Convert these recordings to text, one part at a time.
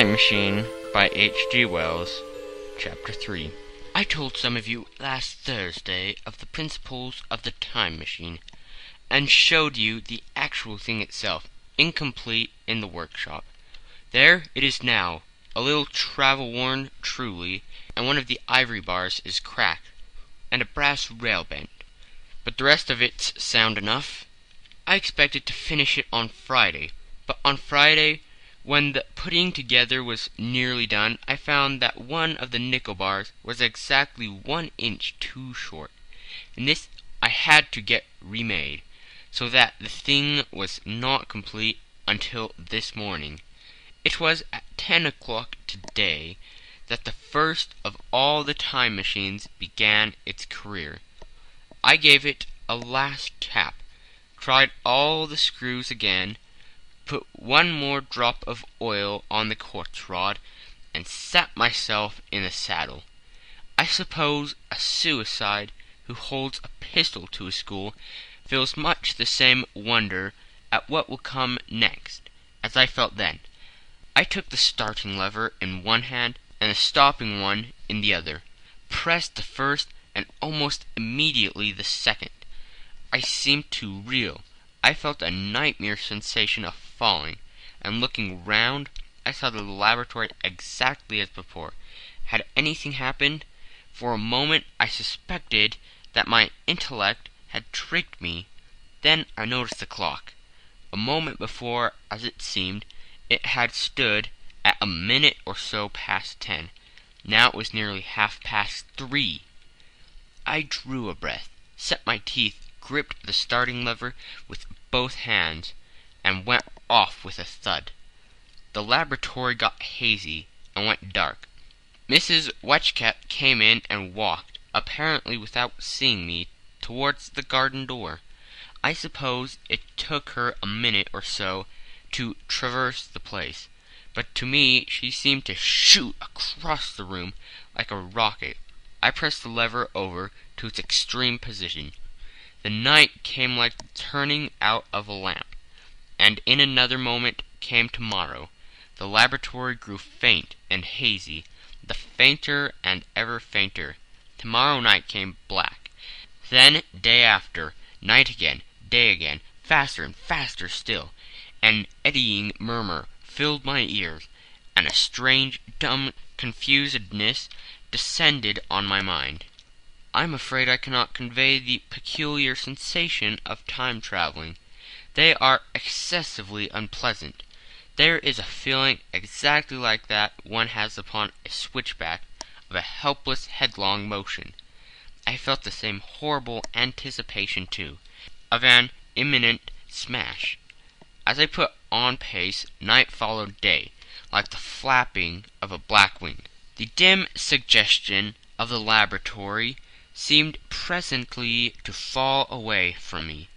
Time Machine by H.G. Wells, Chapter 3. I told some of you last Thursday of the principles of the time machine, and showed you the actual thing itself, incomplete in the workshop. There it is now, a little travel worn truly, and one of the ivory bars is cracked, and a brass rail bent. But the rest of it's sound enough. I expected to finish it on Friday, but on Friday, when the putting together was nearly done, I found that one of the nickel bars was exactly one inch too short, and this I had to get remade, so that the thing was not complete until this morning. It was at ten o'clock today that the first of all the time machines began its career. I gave it a last tap, tried all the screws again, put one more drop of oil on the quartz rod, and sat myself in the saddle. I suppose a suicide who holds a pistol to his school feels much the same wonder at what will come next as I felt then. I took the starting lever in one hand and the stopping one in the other, pressed the first and almost immediately the second. I seemed to reel. I felt a nightmare sensation of falling, and looking round, I saw the laboratory exactly as before. Had anything happened? For a moment I suspected that my intellect had tricked me. Then I noticed the clock. A moment before, as it seemed, it had stood at a minute or so past ten. Now it was nearly half past three. I drew a breath, set my teeth, gripped the starting lever with both hands, and went off with a thud. The laboratory got hazy and went dark. Mrs. Watchett came in and walked, apparently without seeing me, towards the garden door. I suppose it took her a minute or so to traverse the place, but to me she seemed to shoot across the room like a rocket. I pressed the lever over to its extreme position. The night came like the turning out of a lamp, and in another moment came tomorrow. The laboratory grew faint and hazy, the fainter and ever fainter. Tomorrow night came black. Then day after, night again, day again, faster and faster still. An eddying murmur filled my ears, and a strange, dumb confusedness descended on my mind. I'm afraid I cannot convey the peculiar sensation of time traveling. They are excessively unpleasant. There is a feeling exactly like that one has upon a switchback of a helpless headlong motion. I felt the same horrible anticipation, too, of an imminent smash. As I put on pace, night followed day, like the flapping of a black wing. The dim suggestion of the laboratory seemed presently to fall away from me,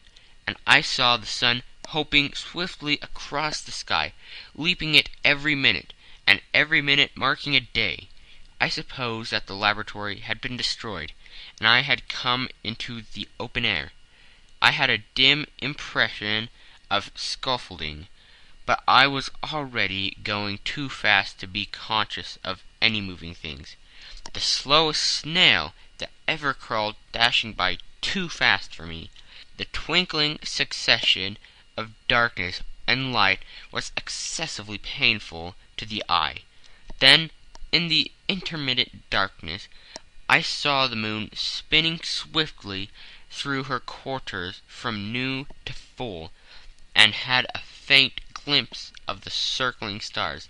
and I saw the sun hoping swiftly across the sky, leaping it every minute, and every minute marking a day. I supposed that the laboratory had been destroyed, and I had come into the open air. I had a dim impression of scaffolding, but I was already going too fast to be conscious of any moving things. The slowest snail that ever crawled dashing by too fast for me. The twinkling succession of darkness and light was excessively painful to the eye. Then, in the intermittent darkness, I saw the moon spinning swiftly through her quarters from new to full, and had a faint glimpse of the circling stars.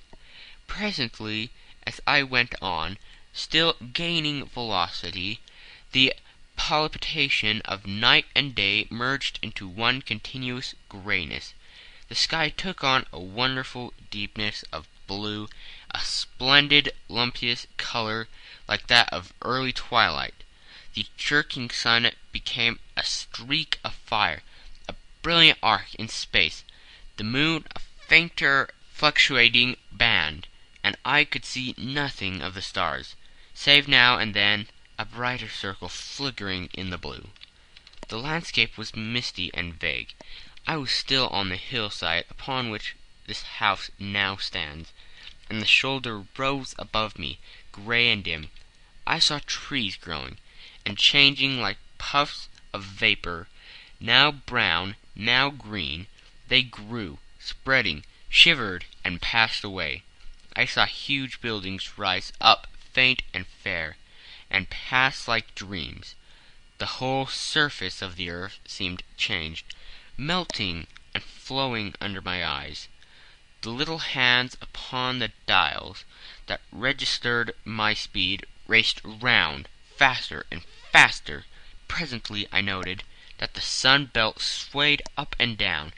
Presently, as I went on, still gaining velocity, the palpitation of night and day merged into one continuous grayness. The sky took on a wonderful deepness of blue, a splendid luminous color like that of early twilight. The jerking sun became a streak of fire, a brilliant arc in space, the moon a fainter fluctuating band, and I could see nothing of the stars, save now and then a brighter circle flickering in the blue. The landscape was misty and vague. I was still on the hillside upon which this house now stands. and the shoulder rose above me, gray and dim. I saw trees growing, and changing like puffs of vapor, now brown, now green. They grew, spreading, shivered, and passed away. I saw huge buildings rise up faint and fair, and pass like dreams. The whole surface of the earth seemed changed, melting and flowing under my eyes. The little hands upon the dials that registered my speed raced round, faster and faster. Presently I noted that the sun belt swayed up and down,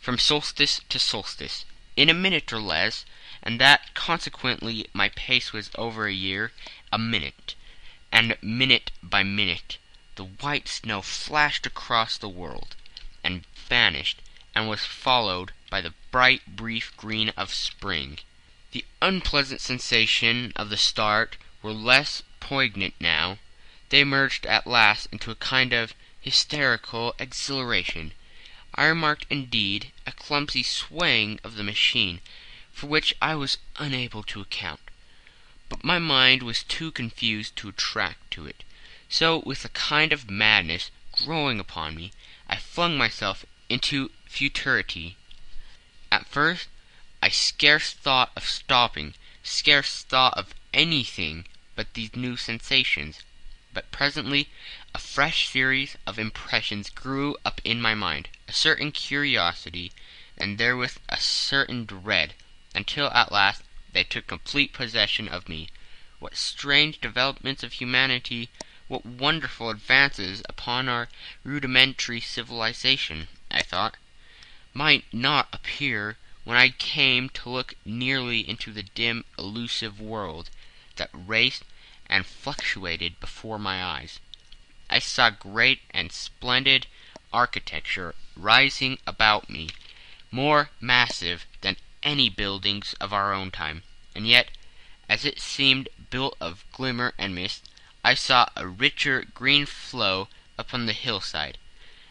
from solstice to solstice, in a minute or less, and that consequently my pace was over a year a minute, and minute by minute the white snow flashed across the world, and vanished, and was followed by the bright brief green of spring. The unpleasant sensations of the start were less poignant now. They merged at last into a kind of hysterical exhilaration. I remarked indeed a clumsy swaying of the machine, for which I was unable to account. But my mind was too confused to attract to it. So with a kind of madness growing upon me, I flung myself into futurity. At first I scarce thought of stopping, scarce thought of anything but these new sensations. But presently a fresh series of impressions grew up in my mind, a certain curiosity, and therewith a certain dread, until at last they took complete possession of me. What strange developments of humanity, what wonderful advances upon our rudimentary civilization, I thought, might not appear when I came to look nearly into the dim elusive world that raced and fluctuated before my eyes. I saw great and splendid architecture rising about me, more massive any buildings of our own time, and yet, as it seemed built of glimmer and mist, I saw a richer green flow upon the hillside,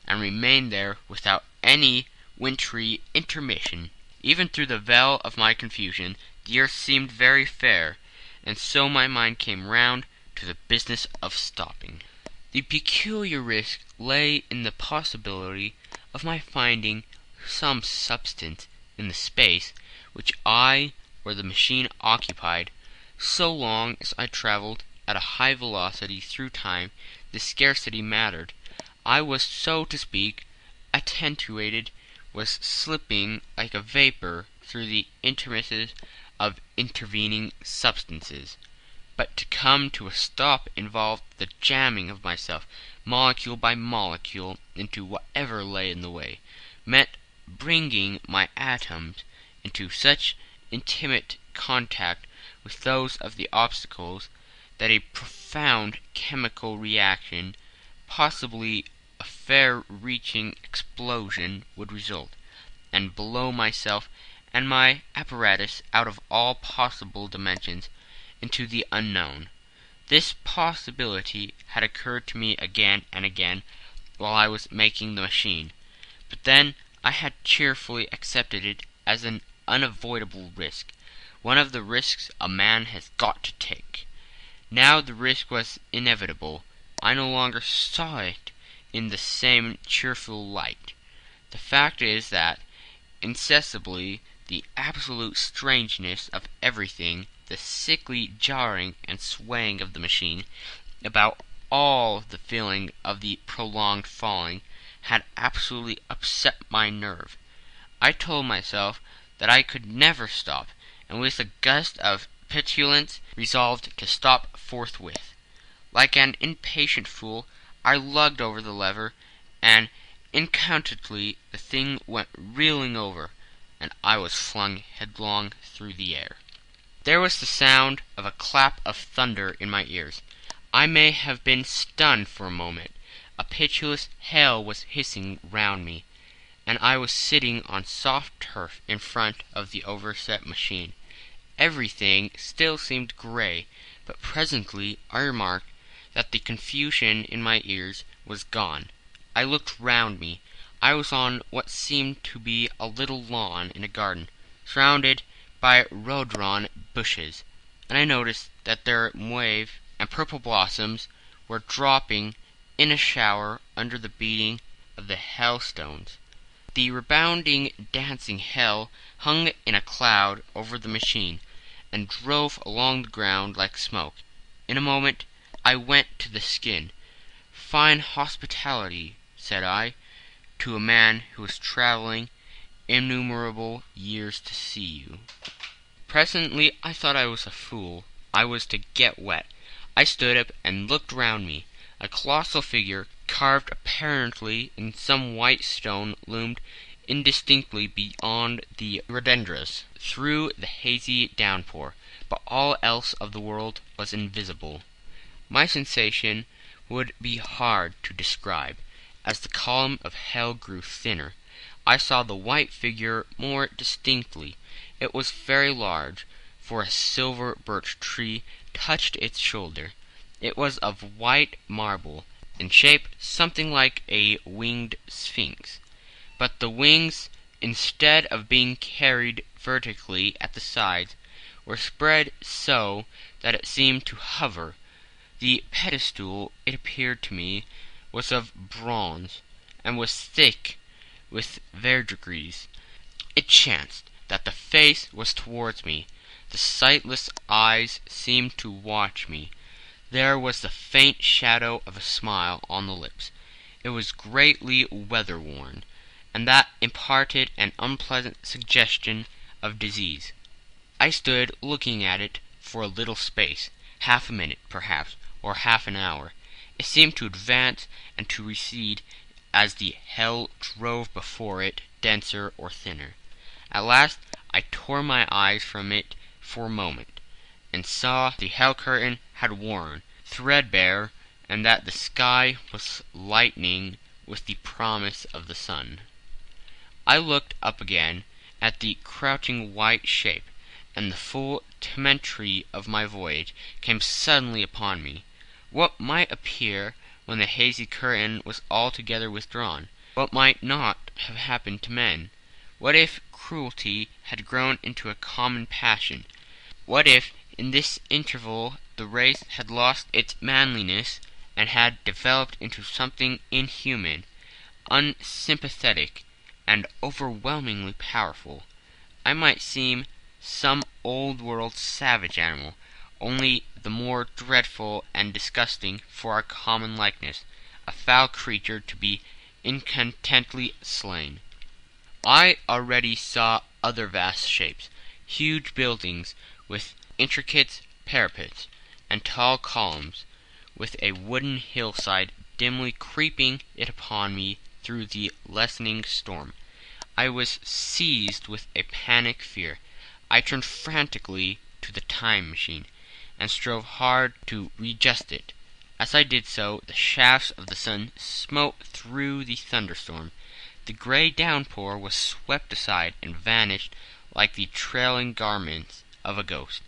and remained there without any wintry intermission. Even through the veil of my confusion the earth seemed very fair, and so my mind came round to the business of stopping. The peculiar risk lay in the possibility of my finding some substance in the space which I or the machine occupied. So long as I travelled at a high velocity through time, this scarcity mattered. I was, so to speak, attenuated, was slipping like a vapour through the interstices of intervening substances. But to come to a stop involved the jamming of myself, molecule by molecule, into whatever lay in the way, meant bringing my atoms into such intimate contact with those of the obstacles that a profound chemical reaction, possibly a far-reaching explosion, would result, and blow myself and my apparatus out of all possible dimensions into the unknown. This possibility had occurred to me again and again while I was making the machine, but then I had cheerfully accepted it as an unavoidable risk, one of the risks a man has got to take. Now the risk was inevitable. I no longer saw it in the same cheerful light. The fact is that, insensibly, the absolute strangeness of everything, the sickly jarring and swaying of the machine, about all the feeling of the prolonged falling, had absolutely upset my nerve. I told myself that I could never stop, and with a gust of petulance resolved to stop forthwith. Like an impatient fool, I lugged over the lever, and incontinently the thing went reeling over, and I was flung headlong through the air. There was the sound of a clap of thunder in my ears. I may have been stunned for a moment. A pitiless hail was hissing round me, and I was sitting on soft turf in front of the overset machine. Everything still seemed grey, but presently I remarked that the confusion in my ears was gone. I looked round me. I was on what seemed to be a little lawn in a garden, surrounded by rhododendron bushes, and I noticed that their mauve and purple blossoms were dropping in a shower under the beating of the hailstones. The rebounding, dancing hail hung in a cloud over the machine, and drove along the ground like smoke. In a moment I went to the skin. "Fine hospitality," said I, to a man who was travelling innumerable years to see you. Presently I thought I was a fool. I was to get wet. I stood up and looked round me. A colossal figure, carved apparently in some white stone, loomed indistinctly beyond the rhododendrons through the hazy downpour, but all else of the world was invisible. My sensation would be hard to describe. As the column of hell grew thinner, I saw the white figure more distinctly. It was very large, for a silver birch tree touched its shoulder. It was of white marble, in shape something like a winged sphinx. But the wings, instead of being carried vertically at the sides, were spread so that it seemed to hover. The pedestal, it appeared to me, was of bronze, and was thick with verdigris. It chanced that the face was towards me. The sightless eyes seemed to watch me. There was the faint shadow of a smile on the lips. It was greatly weather worn, and that imparted an unpleasant suggestion of disease. I stood looking at it for a little space, half a minute, perhaps, or half an hour. It seemed to advance and to recede as the hell drove before it, denser or thinner. At last I tore my eyes from it for a moment, and saw the hell curtain had worn threadbare, and that the sky was lightening with the promise of the sun. I looked up again at the crouching white shape, and the full temerity of my voyage came suddenly upon me. What might appear when the hazy curtain was altogether withdrawn? What might not have happened to men? What if cruelty had grown into a common passion? What if in this interval the race had lost its manliness and had developed into something inhuman, unsympathetic, and overwhelmingly powerful? I might seem some old world savage animal, only the more dreadful and disgusting for our common likeness, a foul creature to be incontinently slain. I already saw other vast shapes, huge buildings with intricate parapets and tall columns, with a wooden hillside dimly creeping it upon me through the lessening storm. I was seized with a panic fear. I turned frantically to the time machine, and strove hard to readjust it. As I did so, the shafts of the sun smote through the thunderstorm. The gray downpour was swept aside and vanished like the trailing garments of a ghost.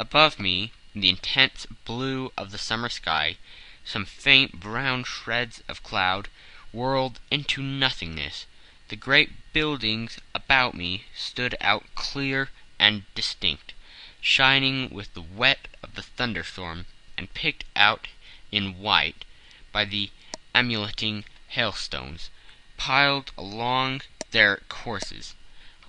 Above me, in the intense blue of the summer sky, some faint brown shreds of cloud whirled into nothingness. The great buildings about me stood out clear and distinct, shining with the wet of the thunderstorm, and picked out in white by the amuleting hailstones piled along their courses.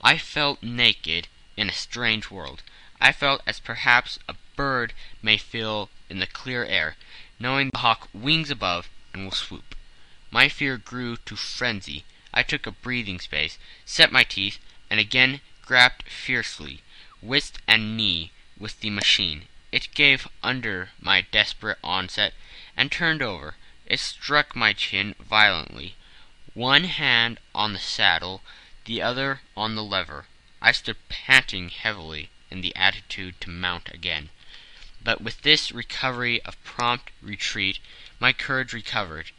I felt naked in a strange world. I felt as perhaps a bird may feel in the clear air, knowing the hawk wings above and will swoop. My fear grew to frenzy. I took a breathing space, set my teeth, and again grapped fiercely, wrist and knee, with the machine. It gave under my desperate onset, and turned over. It struck my chin violently. One hand on the saddle, the other on the lever, I stood panting heavily in the attitude to mount again. But with this recovery of prompt retreat my courage recovered.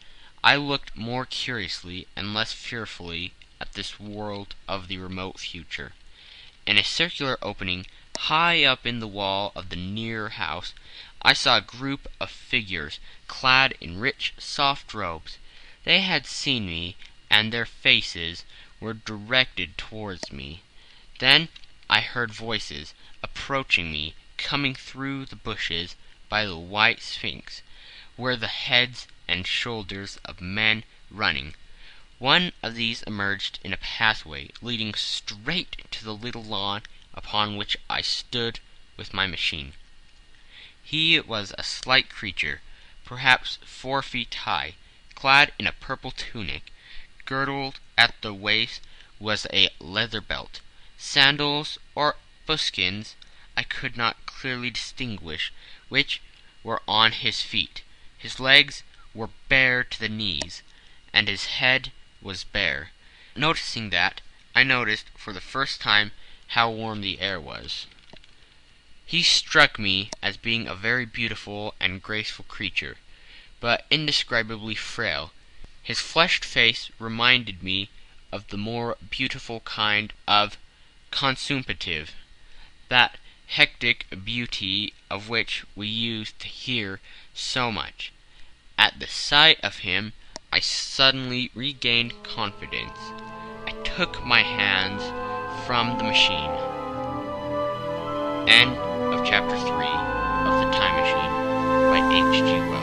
I looked more curiously and less fearfully at this world of the remote future. In a circular opening high up in the wall of the near house I saw a group of figures clad in rich, soft robes. They had seen me, and their faces were directed towards me. Then I heard voices approaching me coming through the bushes by the white sphinx were the heads and shoulders of men running. One of these emerged in a pathway leading straight to the little lawn upon which I stood with my machine. He was a slight creature, perhaps four feet high, clad in a purple tunic. Girdled at the waist was a leather belt. Sandals or buskins I could not clearly distinguish which were on his feet. His legs were bare to the knees, and his head was bare. Noticing that, I noticed for the first time how warm the air was. He struck me as being a very beautiful and graceful creature, but indescribably frail. His flushed face reminded me of the more beautiful kind of consumptive, that hectic beauty of which we used to hear so much. At the sight of him I suddenly regained confidence. I took my hands from the machine. End of chapter 3 of The Time Machine by H.G. Wells.